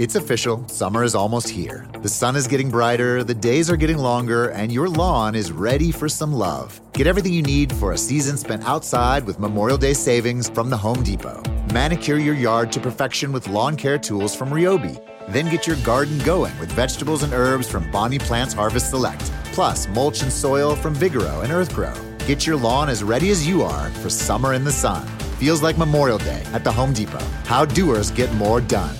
It's official, summer is almost here. The sun is getting brighter, the days are getting longer, and your lawn is ready for some love. Get everything you need for a season spent outside with Memorial Day savings from the Home Depot. Manicure your yard to perfection with lawn care tools from Ryobi. Then get your garden going with vegetables and herbs from Bonnie Plants Harvest Select, plus mulch and soil from Vigoro and Earthgro. Get your lawn as ready as you are for summer in the sun. Feels like Memorial Day at the Home Depot. How doers get more done.